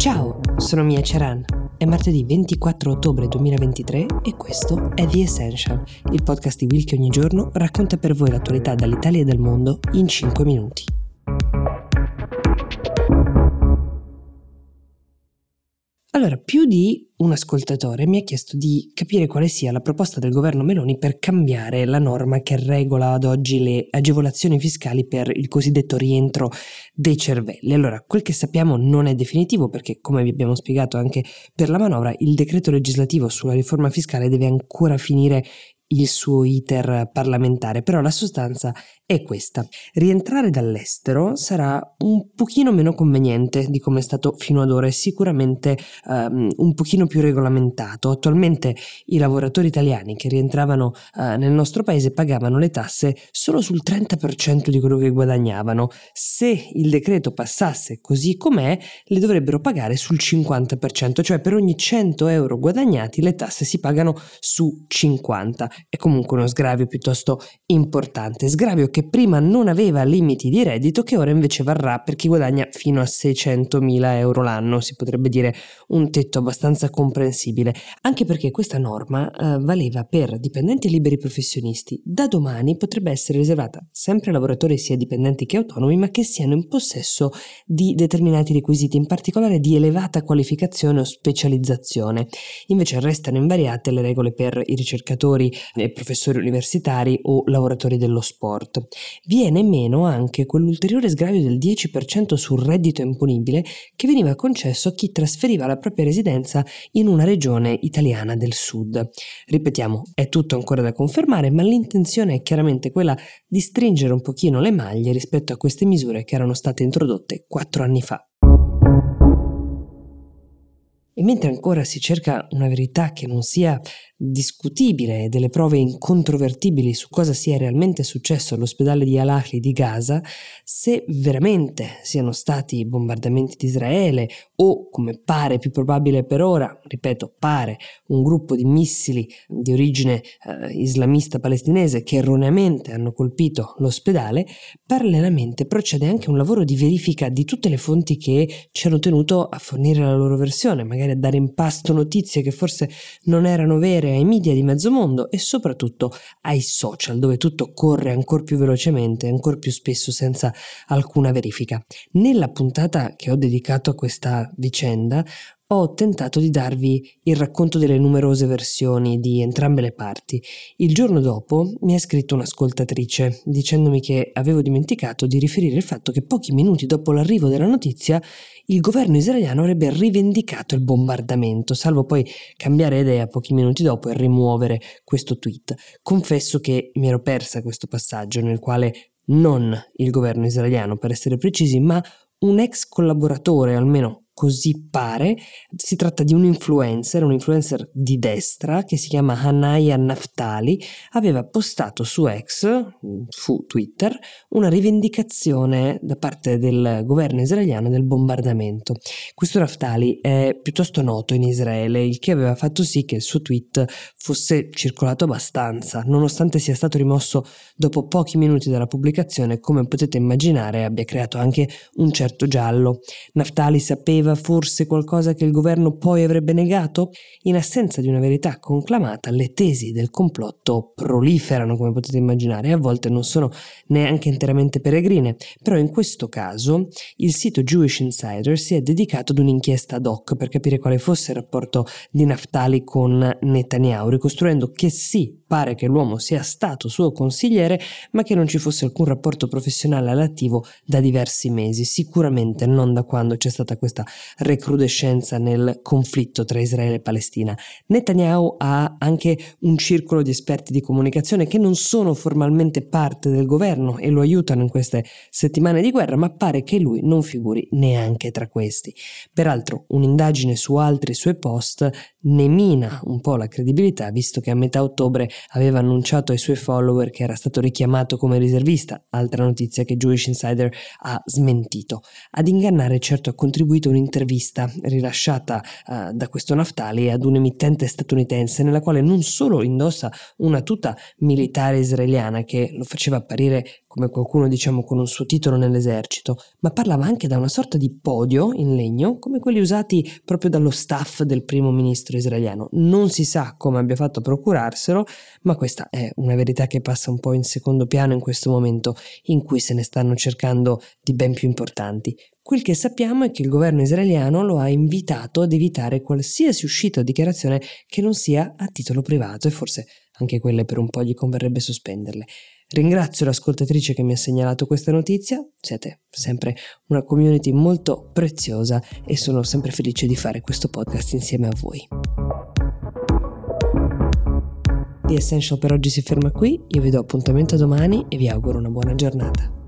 Ciao, sono Mia Ceran. È martedì 24 ottobre 2023 e questo è The Essential, il podcast di Will che ogni giorno racconta per voi l'attualità dall'Italia e dal mondo in 5 minuti. Allora, più di un ascoltatore mi ha chiesto di capire quale sia la proposta del governo Meloni per cambiare la norma che regola ad oggi le agevolazioni fiscali per il cosiddetto rientro dei cervelli. Allora, quel che sappiamo non è definitivo perché, come vi abbiamo spiegato anche per la manovra, il decreto legislativo sulla riforma fiscale deve ancora finire il suo iter parlamentare, però la sostanza è questa. Rientrare dall'estero sarà un pochino meno conveniente di come è stato fino ad ora e sicuramente um, un pochino più regolamentato. Attualmente i lavoratori italiani che rientravano uh, nel nostro paese pagavano le tasse solo sul 30% di quello che guadagnavano. Se il decreto passasse così com'è, le dovrebbero pagare sul 50%, cioè per ogni 100 euro guadagnati le tasse si pagano su 50. È comunque uno sgravio piuttosto importante, sgravio che prima non aveva limiti di reddito che ora invece varrà per chi guadagna fino a 600.000 euro l'anno, si potrebbe dire un tetto abbastanza comprensibile, anche perché questa norma eh, valeva per dipendenti liberi professionisti. Da domani potrebbe essere riservata sempre a lavoratori sia dipendenti che autonomi, ma che siano in possesso di determinati requisiti, in particolare di elevata qualificazione o specializzazione. Invece restano invariate le regole per i ricercatori, professori universitari o lavoratori dello sport viene meno anche quell'ulteriore sgravio del 10% sul reddito imponibile che veniva concesso a chi trasferiva la propria residenza in una regione italiana del sud. Ripetiamo, è tutto ancora da confermare, ma l'intenzione è chiaramente quella di stringere un pochino le maglie rispetto a queste misure che erano state introdotte quattro anni fa. E mentre ancora si cerca una verità che non sia discutibile e delle prove incontrovertibili su cosa sia realmente successo all'ospedale di Al-Ahli di Gaza, se veramente siano stati bombardamenti di Israele o, come pare più probabile per ora, ripeto, pare un gruppo di missili di origine eh, islamista palestinese che erroneamente hanno colpito l'ospedale, parallelamente procede anche un lavoro di verifica di tutte le fonti che ci hanno tenuto a fornire la loro versione, magari a dare in pasto notizie che forse non erano vere ai media di mezzo mondo e soprattutto ai social dove tutto corre ancora più velocemente ancora più spesso senza alcuna verifica. Nella puntata che ho dedicato a questa vicenda ho tentato di darvi il racconto delle numerose versioni di entrambe le parti. Il giorno dopo mi ha scritto un'ascoltatrice dicendomi che avevo dimenticato di riferire il fatto che pochi minuti dopo l'arrivo della notizia il governo israeliano avrebbe rivendicato il bombardamento, salvo poi cambiare idea pochi minuti dopo e rimuovere questo tweet. Confesso che mi ero persa questo passaggio nel quale non il governo israeliano, per essere precisi, ma un ex collaboratore, almeno così pare. Si tratta di un influencer, un influencer di destra che si chiama Hanaya Naftali, aveva postato su X, su Twitter, una rivendicazione da parte del governo israeliano del bombardamento. Questo Naftali è piuttosto noto in Israele, il che aveva fatto sì che il suo tweet fosse circolato abbastanza, nonostante sia stato rimosso dopo pochi minuti dalla pubblicazione, come potete immaginare abbia creato anche un certo giallo. Naftali sapeva aveva forse qualcosa che il governo poi avrebbe negato? In assenza di una verità conclamata, le tesi del complotto proliferano, come potete immaginare, e a volte non sono neanche interamente peregrine. Però in questo caso il sito Jewish Insider si è dedicato ad un'inchiesta ad hoc per capire quale fosse il rapporto di Naftali con Netanyahu, ricostruendo che sì, pare che l'uomo sia stato suo consigliere, ma che non ci fosse alcun rapporto professionale all'attivo da diversi mesi, sicuramente non da quando c'è stata questa recrudescenza nel conflitto tra Israele e Palestina. Netanyahu ha anche un circolo di esperti di comunicazione che non sono formalmente parte del governo e lo aiutano in queste settimane di guerra, ma pare che lui non figuri neanche tra questi. Peraltro, un'indagine su altri suoi post ne mina un po' la credibilità, visto che a metà ottobre aveva annunciato ai suoi follower che era stato richiamato come riservista, altra notizia che Jewish Insider ha smentito. Ad ingannare certo ha contribuito un un'intervista rilasciata uh, da questo Naftali ad un emittente statunitense nella quale non solo indossa una tuta militare israeliana che lo faceva apparire come qualcuno diciamo con un suo titolo nell'esercito, ma parlava anche da una sorta di podio in legno come quelli usati proprio dallo staff del primo ministro israeliano. Non si sa come abbia fatto a procurarselo, ma questa è una verità che passa un po' in secondo piano in questo momento in cui se ne stanno cercando di ben più importanti. Quel che sappiamo è che il governo israeliano lo ha invitato ad evitare qualsiasi uscita o dichiarazione che non sia a titolo privato e forse anche quelle per un po' gli converrebbe sospenderle. Ringrazio l'ascoltatrice che mi ha segnalato questa notizia, siete sempre una community molto preziosa e sono sempre felice di fare questo podcast insieme a voi. The Essential per oggi si ferma qui, io vi do appuntamento domani e vi auguro una buona giornata.